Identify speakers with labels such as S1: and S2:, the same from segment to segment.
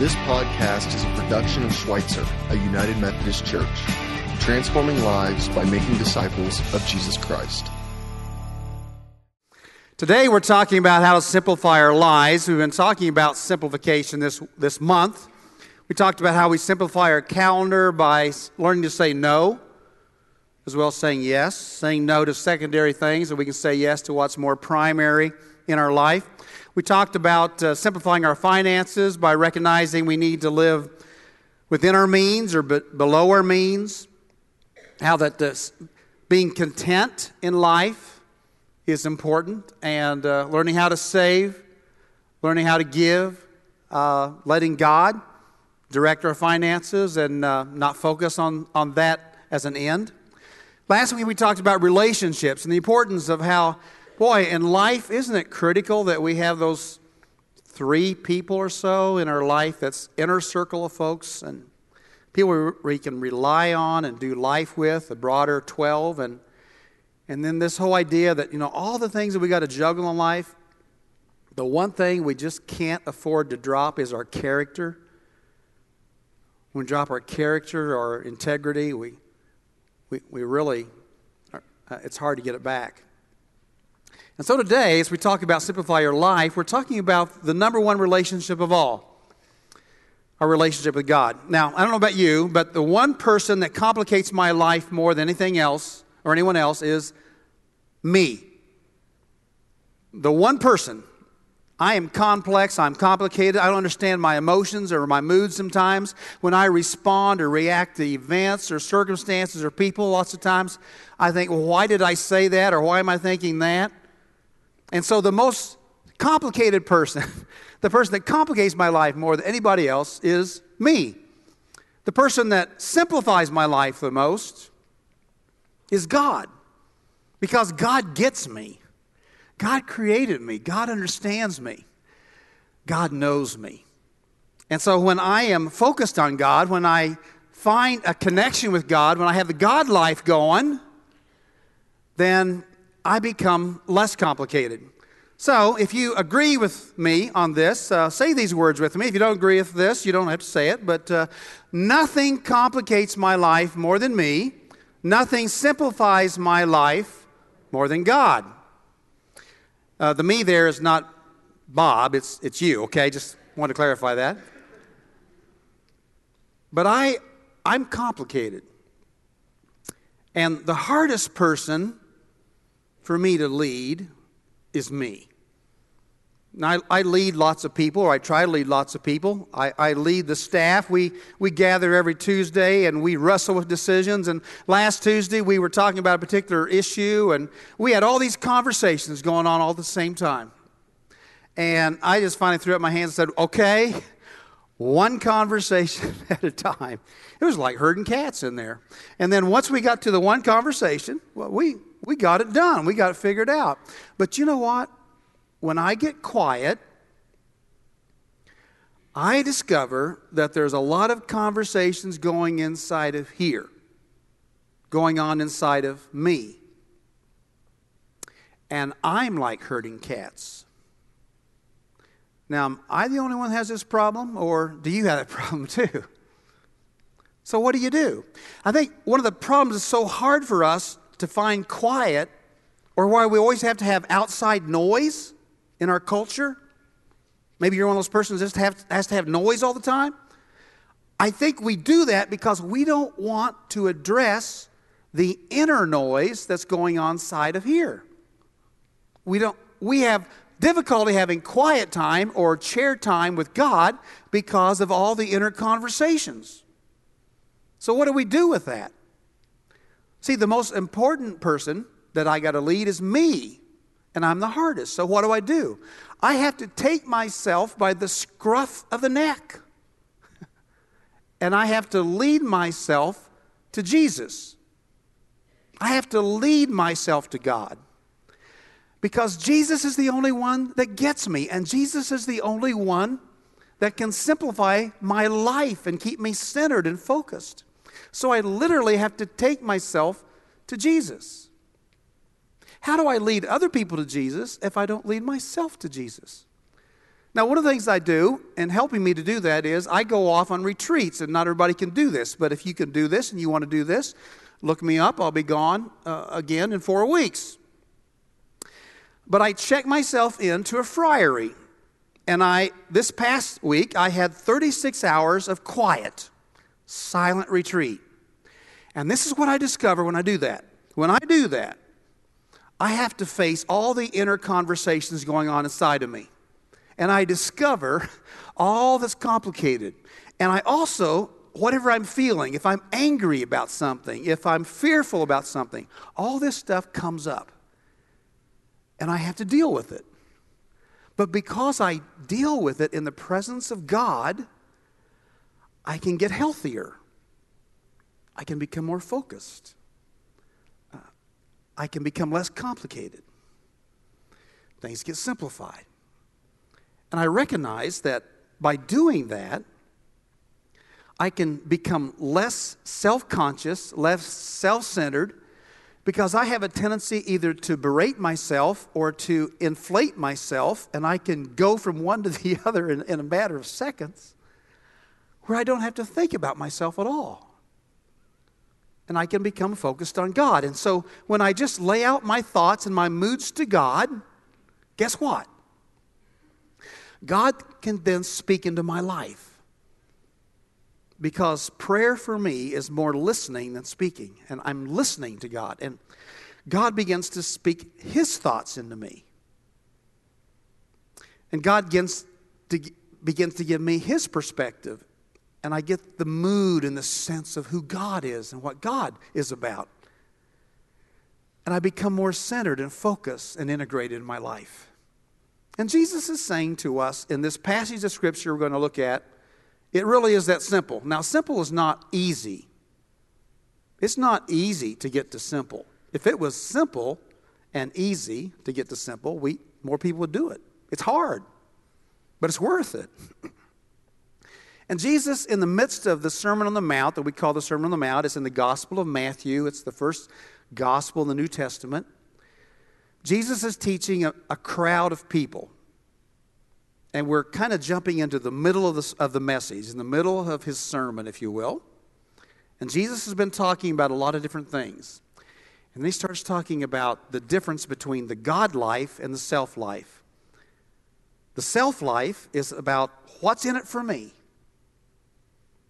S1: This podcast is a production of Schweitzer, a United Methodist Church, transforming lives by making disciples of Jesus Christ.
S2: Today we're talking about how to simplify our lives. We've been talking about simplification this, this month. We talked about how we simplify our calendar by learning to say no, as well as saying yes, saying no to secondary things, and we can say yes to what's more primary in our life. We talked about uh, simplifying our finances by recognizing we need to live within our means or be- below our means. How that uh, being content in life is important, and uh, learning how to save, learning how to give, uh, letting God direct our finances and uh, not focus on, on that as an end. Last week we talked about relationships and the importance of how Boy, in life, isn't it critical that we have those three people or so in our life that's inner circle of folks and people we can rely on and do life with, the broader 12. And, and then this whole idea that, you know, all the things that we got to juggle in life, the one thing we just can't afford to drop is our character. When we drop our character or integrity, we, we, we really, uh, it's hard to get it back. And so today, as we talk about simplify your life, we're talking about the number one relationship of all our relationship with God. Now, I don't know about you, but the one person that complicates my life more than anything else or anyone else is me. The one person. I am complex, I'm complicated, I don't understand my emotions or my moods sometimes. When I respond or react to events or circumstances or people, lots of times I think, well, why did I say that or why am I thinking that? And so the most complicated person, the person that complicates my life more than anybody else, is me. The person that simplifies my life the most is God. Because God gets me. God created me. God understands me. God knows me. And so when I am focused on God, when I find a connection with God, when I have the God life going, then I become less complicated. So, if you agree with me on this, uh, say these words with me. If you don't agree with this, you don't have to say it, but uh, nothing complicates my life more than me. Nothing simplifies my life more than God. Uh, the me there is not Bob, it's, it's you, okay? Just want to clarify that. But I, I'm complicated. And the hardest person for me to lead is me. I, I, lead lots of people, or I try to lead lots of people. I, I, lead the staff. We, we gather every Tuesday and we wrestle with decisions. And last Tuesday, we were talking about a particular issue, and we had all these conversations going on all at the same time. And I just finally threw up my hands and said, okay, one conversation at a time. It was like herding cats in there. And then once we got to the one conversation, well, we, we got it done. We got it figured out. But you know what? When I get quiet, I discover that there's a lot of conversations going inside of here, going on inside of me. And I'm like herding cats. Now, am I the only one that has this problem, or do you have that problem too? So, what do you do? I think one of the problems is so hard for us to find quiet or why we always have to have outside noise in our culture. Maybe you're one of those persons that just have, has to have noise all the time. I think we do that because we don't want to address the inner noise that's going on side of here. We don't we have difficulty having quiet time or chair time with God because of all the inner conversations. So what do we do with that? See, the most important person that I got to lead is me, and I'm the hardest. So what do I do? I have to take myself by the scruff of the neck, and I have to lead myself to Jesus. I have to lead myself to God. Because Jesus is the only one that gets me, and Jesus is the only one that can simplify my life and keep me centered and focused. So I literally have to take myself to Jesus. How do I lead other people to Jesus if I don't lead myself to Jesus? Now, one of the things I do, and helping me to do that, is I go off on retreats, and not everybody can do this. But if you can do this and you want to do this, look me up. I'll be gone uh, again in four weeks. But I check myself into a friary. And I, this past week, I had 36 hours of quiet, silent retreat. And this is what I discover when I do that. When I do that, I have to face all the inner conversations going on inside of me and I discover all that's complicated. And I also, whatever I'm feeling, if I'm angry about something, if I'm fearful about something, all this stuff comes up. And I have to deal with it. But because I deal with it in the presence of God, I can get healthier. I can become more focused. Uh, I can become less complicated. Things get simplified. And I recognize that by doing that, I can become less self conscious, less self centered, because I have a tendency either to berate myself or to inflate myself, and I can go from one to the other in, in a matter of seconds where I don't have to think about myself at all. And I can become focused on God. And so when I just lay out my thoughts and my moods to God, guess what? God can then speak into my life. Because prayer for me is more listening than speaking. And I'm listening to God. And God begins to speak His thoughts into me. And God begins to, begins to give me His perspective. And I get the mood and the sense of who God is and what God is about. And I become more centered and focused and integrated in my life. And Jesus is saying to us in this passage of Scripture we're going to look at, it really is that simple. Now, simple is not easy. It's not easy to get to simple. If it was simple and easy to get to simple, we, more people would do it. It's hard, but it's worth it. And Jesus, in the midst of the Sermon on the Mount, that we call the Sermon on the Mount, it's in the Gospel of Matthew. It's the first gospel in the New Testament. Jesus is teaching a, a crowd of people. And we're kind of jumping into the middle of the, of the message, in the middle of his sermon, if you will. And Jesus has been talking about a lot of different things. And he starts talking about the difference between the God life and the self life. The self life is about what's in it for me.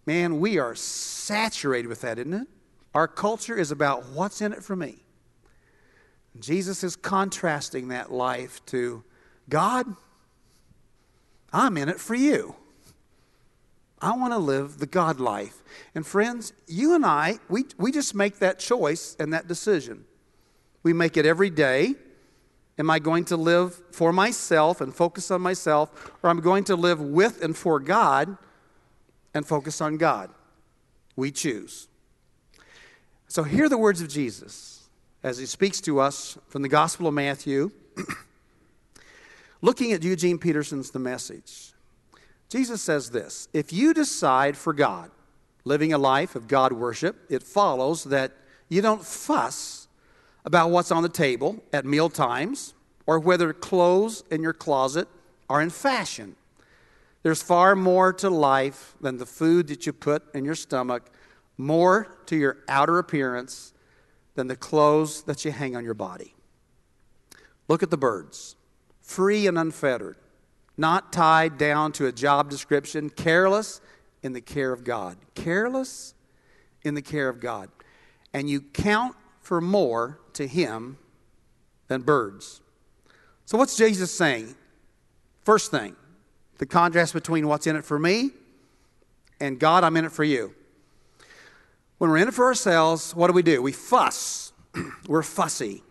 S2: Man, we are saturated with that, isn't it? Our culture is about what's in it for me. Jesus is contrasting that life to God, I'm in it for you. I want to live the God life. And friends, you and I, we, we just make that choice and that decision. We make it every day. Am I going to live for myself and focus on myself, or I'm I going to live with and for God and focus on God? We choose. So, hear the words of Jesus as he speaks to us from the Gospel of Matthew, looking at Eugene Peterson's The Message. Jesus says this If you decide for God, living a life of God worship, it follows that you don't fuss about what's on the table at meal times or whether clothes in your closet are in fashion. There's far more to life than the food that you put in your stomach, more to your outer appearance than the clothes that you hang on your body. Look at the birds, free and unfettered, not tied down to a job description, careless in the care of God. Careless in the care of God. And you count for more to Him than birds. So, what's Jesus saying? First thing, the contrast between what's in it for me and God, I'm in it for you. When we're in it for ourselves, what do we do? We fuss. we're fussy.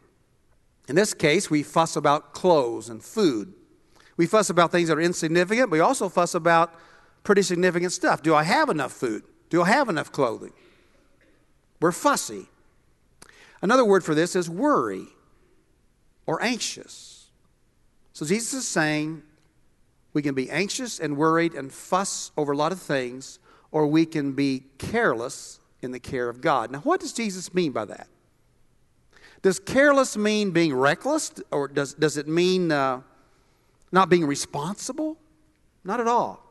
S2: In this case, we fuss about clothes and food. We fuss about things that are insignificant. But we also fuss about pretty significant stuff. Do I have enough food? Do I have enough clothing? We're fussy. Another word for this is worry or anxious. So Jesus is saying we can be anxious and worried and fuss over a lot of things, or we can be careless in the care of God. Now, what does Jesus mean by that? Does careless mean being reckless, or does, does it mean uh, not being responsible? Not at all.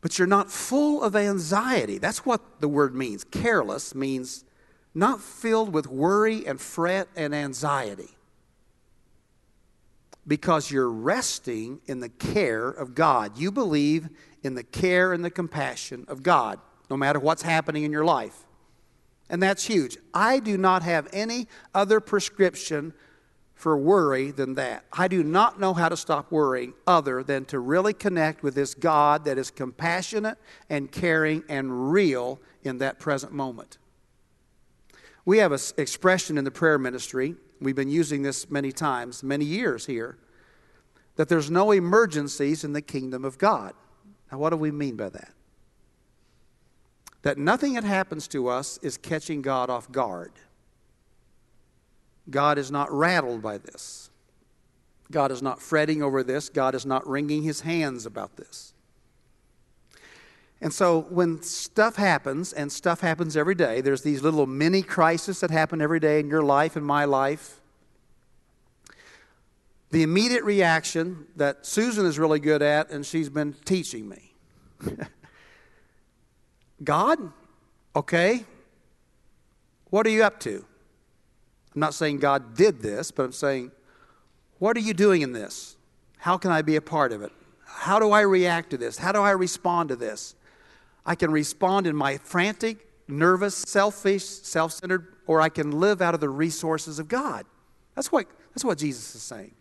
S2: But you're not full of anxiety. That's what the word means. Careless means not filled with worry and fret and anxiety. Because you're resting in the care of God. You believe in the care and the compassion of God, no matter what's happening in your life. And that's huge. I do not have any other prescription for worry than that. I do not know how to stop worrying other than to really connect with this God that is compassionate and caring and real in that present moment. We have an expression in the prayer ministry, we've been using this many times, many years here, that there's no emergencies in the kingdom of God. Now, what do we mean by that? That nothing that happens to us is catching God off guard. God is not rattled by this. God is not fretting over this. God is not wringing his hands about this. And so when stuff happens, and stuff happens every day, there's these little mini crises that happen every day in your life and my life. The immediate reaction that Susan is really good at, and she's been teaching me God, okay, what are you up to? I'm not saying God did this, but I'm saying, what are you doing in this? How can I be a part of it? How do I react to this? How do I respond to this? I can respond in my frantic, nervous, selfish, self centered, or I can live out of the resources of God. That's what, that's what Jesus is saying.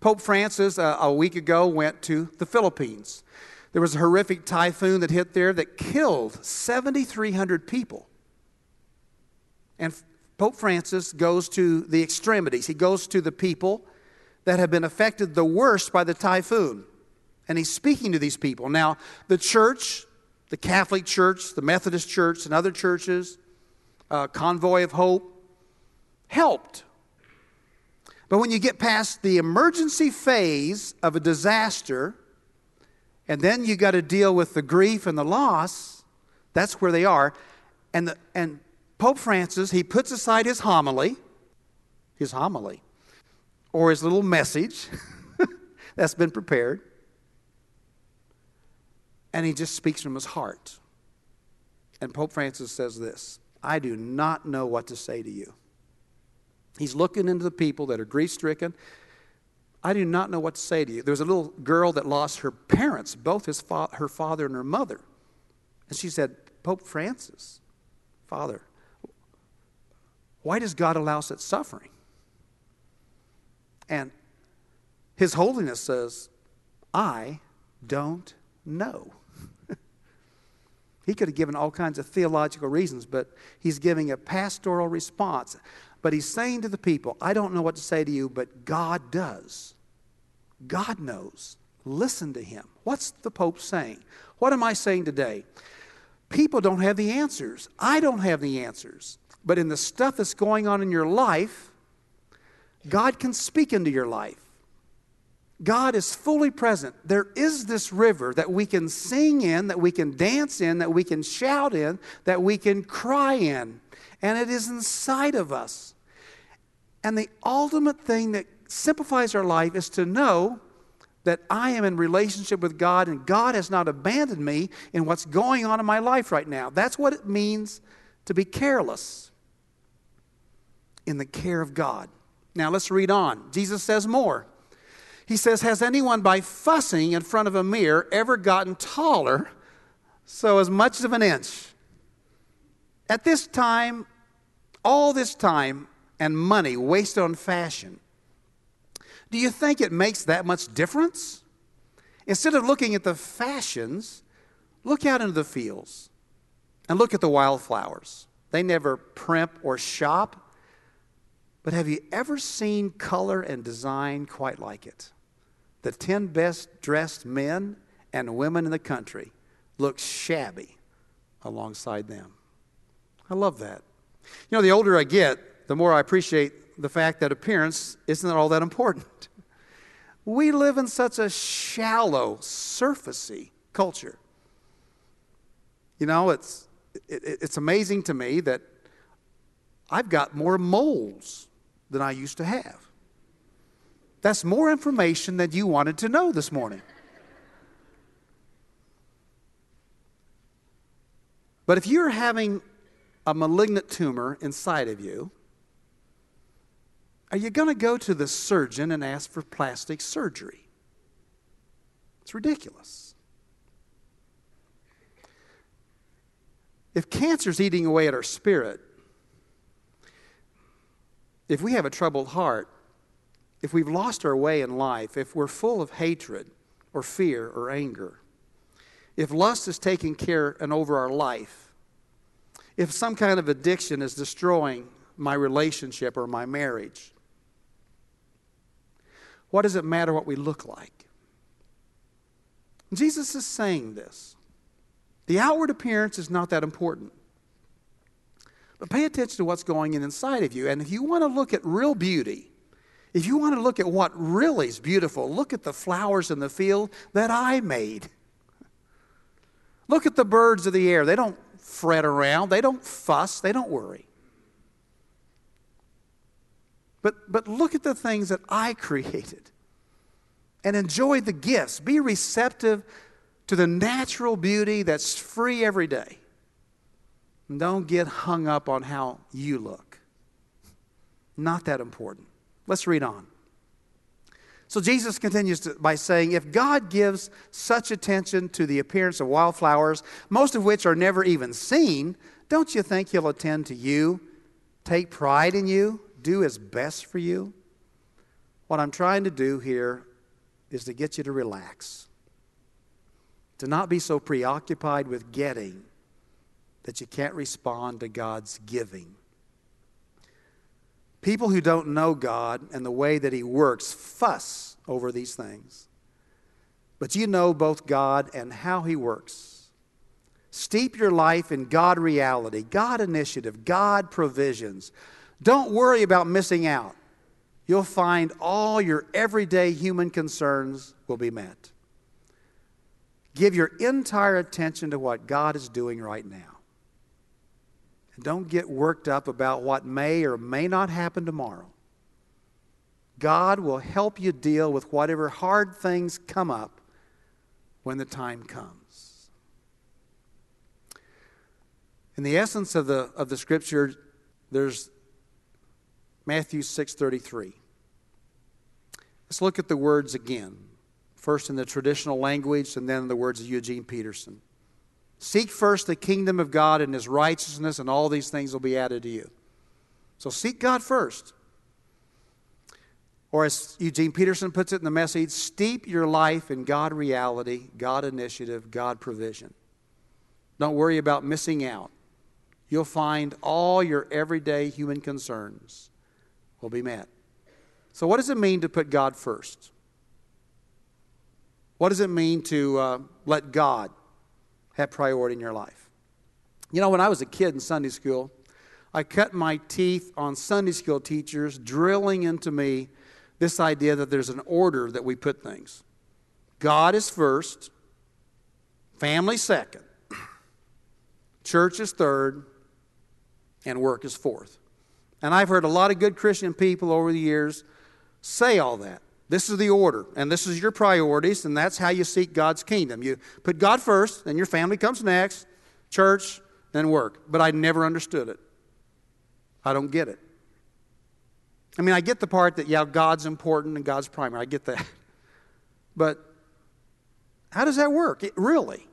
S2: Pope Francis, uh, a week ago, went to the Philippines. There was a horrific typhoon that hit there that killed 7,300 people. And Pope Francis goes to the extremities. He goes to the people that have been affected the worst by the typhoon. And he's speaking to these people. Now, the church, the Catholic Church, the Methodist Church, and other churches, uh, Convoy of Hope, helped. But when you get past the emergency phase of a disaster, and then you got to deal with the grief and the loss, that's where they are. And, the, and Pope Francis, he puts aside his homily, his homily, or his little message that's been prepared, and he just speaks from his heart. And Pope Francis says this I do not know what to say to you. He's looking into the people that are grief stricken. I do not know what to say to you. There was a little girl that lost her parents, both his fa- her father and her mother. And she said, Pope Francis, Father, why does God allow such suffering? And His Holiness says, I don't know. he could have given all kinds of theological reasons, but he's giving a pastoral response. But he's saying to the people, I don't know what to say to you, but God does. God knows. Listen to him. What's the Pope saying? What am I saying today? People don't have the answers. I don't have the answers. But in the stuff that's going on in your life, God can speak into your life. God is fully present. There is this river that we can sing in, that we can dance in, that we can shout in, that we can cry in. And it is inside of us. And the ultimate thing that simplifies our life is to know that I am in relationship with God and God has not abandoned me in what's going on in my life right now. That's what it means to be careless in the care of God. Now let's read on. Jesus says more. He says, Has anyone by fussing in front of a mirror ever gotten taller so as much of an inch? At this time, all this time and money wasted on fashion, do you think it makes that much difference? Instead of looking at the fashions, look out into the fields and look at the wildflowers. They never primp or shop. But have you ever seen color and design quite like it? The 10 best dressed men and women in the country look shabby alongside them. I love that. You know, the older I get, the more I appreciate the fact that appearance isn't all that important. We live in such a shallow, surfacey culture. You know, it's, it, it's amazing to me that I've got more moles than I used to have. That's more information than you wanted to know this morning. But if you're having a malignant tumor inside of you, are you going to go to the surgeon and ask for plastic surgery? It's ridiculous. If cancer's eating away at our spirit, if we have a troubled heart, if we've lost our way in life, if we're full of hatred or fear or anger, if lust is taking care and over our life, if some kind of addiction is destroying my relationship or my marriage, what does it matter what we look like? Jesus is saying this. The outward appearance is not that important. But pay attention to what's going on inside of you. And if you want to look at real beauty, if you want to look at what really is beautiful, look at the flowers in the field that I made. Look at the birds of the air. They don't fret around, they don't fuss, they don't worry. But, but look at the things that I created and enjoy the gifts. Be receptive to the natural beauty that's free every day. And don't get hung up on how you look. Not that important. Let's read on. So Jesus continues to, by saying, If God gives such attention to the appearance of wildflowers, most of which are never even seen, don't you think He'll attend to you, take pride in you, do His best for you? What I'm trying to do here is to get you to relax, to not be so preoccupied with getting that you can't respond to God's giving. People who don't know God and the way that He works fuss over these things. But you know both God and how He works. Steep your life in God reality, God initiative, God provisions. Don't worry about missing out. You'll find all your everyday human concerns will be met. Give your entire attention to what God is doing right now. And don't get worked up about what may or may not happen tomorrow. God will help you deal with whatever hard things come up when the time comes. In the essence of the, of the scripture, there's Matthew 6:33. Let's look at the words again. First in the traditional language and then in the words of Eugene Peterson. Seek first the kingdom of God and his righteousness, and all these things will be added to you. So seek God first. Or as Eugene Peterson puts it in the message, steep your life in God reality, God initiative, God provision. Don't worry about missing out. You'll find all your everyday human concerns will be met. So, what does it mean to put God first? What does it mean to uh, let God have priority in your life. You know, when I was a kid in Sunday school, I cut my teeth on Sunday school teachers drilling into me this idea that there's an order that we put things. God is first, family second, church is third, and work is fourth. And I've heard a lot of good Christian people over the years say all that. This is the order, and this is your priorities, and that's how you seek God's kingdom. You put God first, then your family comes next, church, then work. But I never understood it. I don't get it. I mean, I get the part that, yeah, God's important and God's primary. I get that. But how does that work? It, really?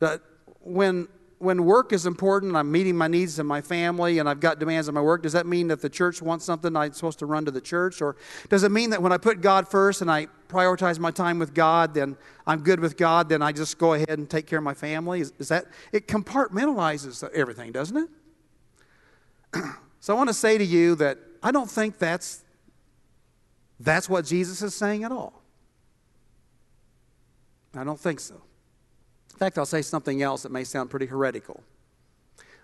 S2: That when when work is important, I'm meeting my needs in my family and I've got demands on my work, does that mean that the church wants something I'm supposed to run to the church? Or does it mean that when I put God first and I prioritize my time with God, then I'm good with God, then I just go ahead and take care of my family? Is, is that, it compartmentalizes everything, doesn't it? so I want to say to you that I don't think that's, that's what Jesus is saying at all. I don't think so. In fact, I'll say something else that may sound pretty heretical.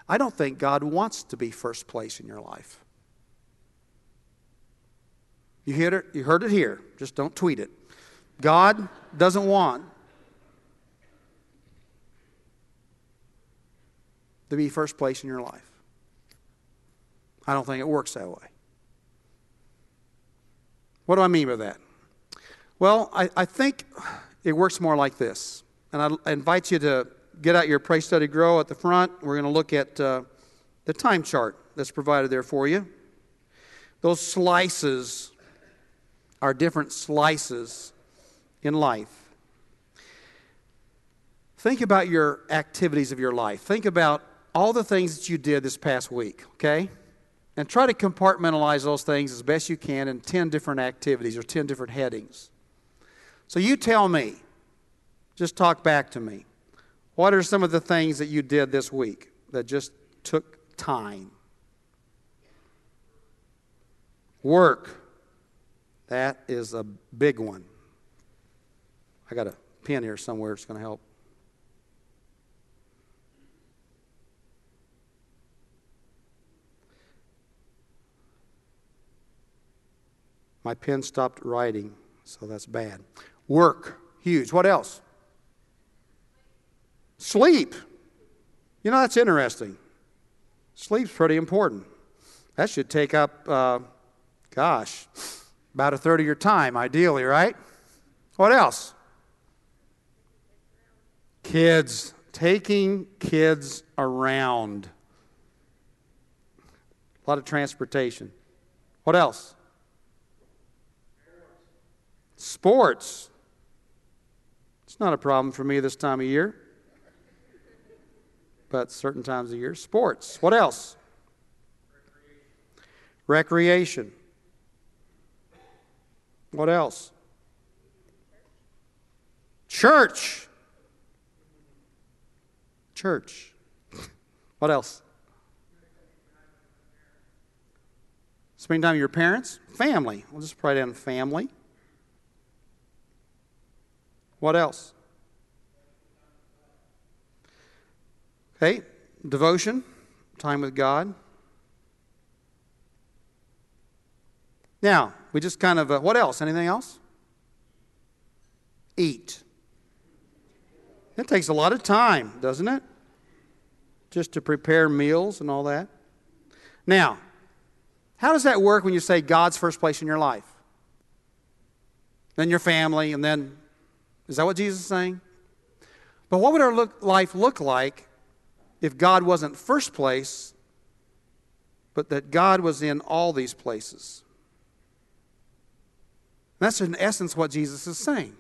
S2: I don't think God wants to be first place in your life. You heard it, you heard it here. Just don't tweet it. God doesn't want to be first place in your life. I don't think it works that way. What do I mean by that? Well, I, I think it works more like this. And I, invite you to get out your Pray Study Grow at the front. We're going to look at uh, the time chart that's provided there for you. Those slices are different slices in life. Think about your activities of your life. Think about all the things that you did this past week, okay? And try to compartmentalize those things as best you can in 10 different activities or 10 different headings. So you tell me, just talk back to me. What are some of the things that you did this week that just took time? Work. That is a big one. I got a pen here somewhere, it's going to help. My pen stopped writing, so that's bad. Work, huge. What else? Sleep. You know, that's interesting. Sleep's pretty important. That should take up, uh, gosh, about a third of your time, ideally, right? What else? Kids. Taking kids around. A lot of transportation. What else? Sports. It's not a problem for me this time of year, but certain times of year. Sports. What else? Recreation. What else? Church. Church. What else? Spending time with your parents? Family. We'll just write down family. What else? Okay, devotion, time with God. Now, we just kind of, uh, what else? Anything else? Eat. It takes a lot of time, doesn't it? Just to prepare meals and all that. Now, how does that work when you say God's first place in your life? Then your family, and then is that what Jesus is saying? But what would our look, life look like if God wasn't first place, but that God was in all these places? And that's in essence what Jesus is saying.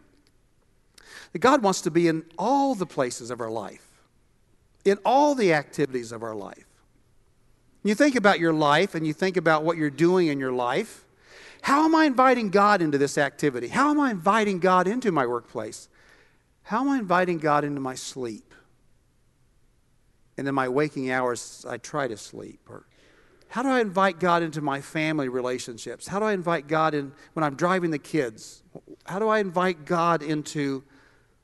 S2: That God wants to be in all the places of our life, in all the activities of our life. You think about your life and you think about what you're doing in your life. How am I inviting God into this activity? How am I inviting God into my workplace? How am I inviting God into my sleep? And in my waking hours, I try to sleep. Or how do I invite God into my family relationships? How do I invite God in when I'm driving the kids? How do I invite God into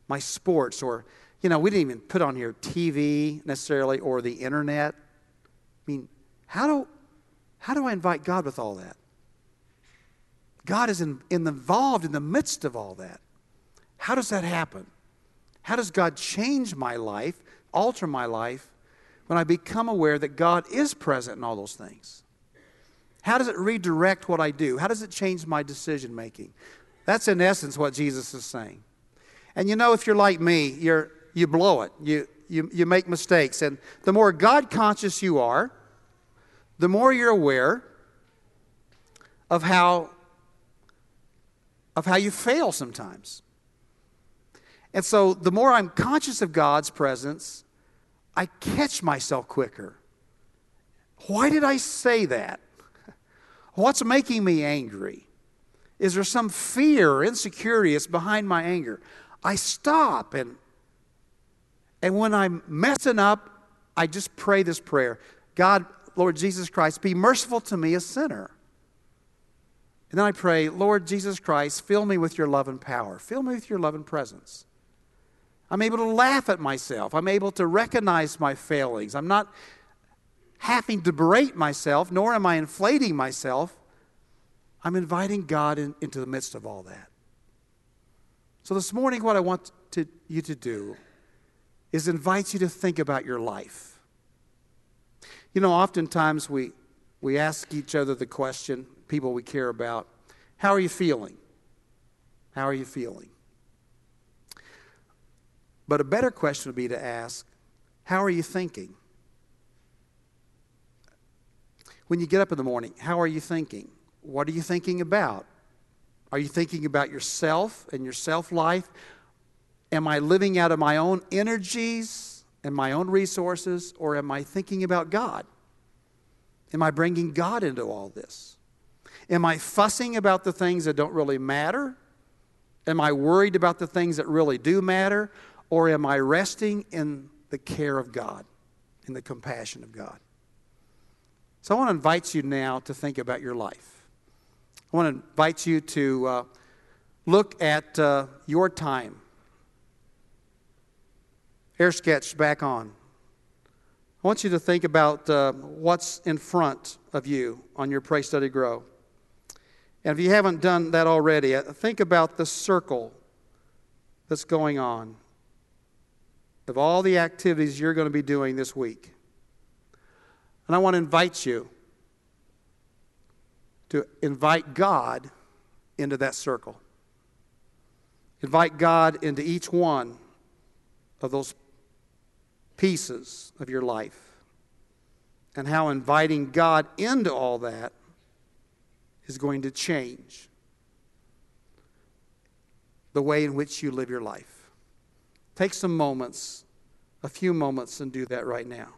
S2: my sports? Or, you know, we didn't even put on here TV necessarily or the internet. I mean, how do, how do I invite God with all that? God is in, in involved in the midst of all that. How does that happen? How does God change my life, alter my life, when I become aware that God is present in all those things? How does it redirect what I do? How does it change my decision making? That's in essence what Jesus is saying. And you know, if you're like me, you're, you blow it. You, you, you make mistakes. And the more God conscious you are, the more you're aware of how of how you fail sometimes. And so the more I'm conscious of God's presence, I catch myself quicker. Why did I say that? What's making me angry? Is there some fear or insecurity that's behind my anger? I stop and and when I'm messing up, I just pray this prayer. God, Lord Jesus Christ, be merciful to me, a sinner. And then I pray, Lord Jesus Christ, fill me with your love and power. Fill me with your love and presence. I'm able to laugh at myself. I'm able to recognize my failings. I'm not having to berate myself, nor am I inflating myself. I'm inviting God in, into the midst of all that. So, this morning, what I want to, you to do is invite you to think about your life. You know, oftentimes we, we ask each other the question, people we care about, How are you feeling? How are you feeling? But a better question would be to ask, how are you thinking? When you get up in the morning, how are you thinking? What are you thinking about? Are you thinking about yourself and your self life? Am I living out of my own energies and my own resources, or am I thinking about God? Am I bringing God into all this? Am I fussing about the things that don't really matter? Am I worried about the things that really do matter? Or am I resting in the care of God, in the compassion of God? So I want to invite you now to think about your life. I want to invite you to uh, look at uh, your time. Air sketch back on. I want you to think about uh, what's in front of you on your Pray Study Grow. And if you haven't done that already, uh, think about the circle that's going on of all the activities you're going to be doing this week. And I want to invite you to invite God into that circle. Invite God into each one of those pieces of your life. And how inviting God into all that is going to change the way in which you live your life. Take some moments, a few moments, and do that right now.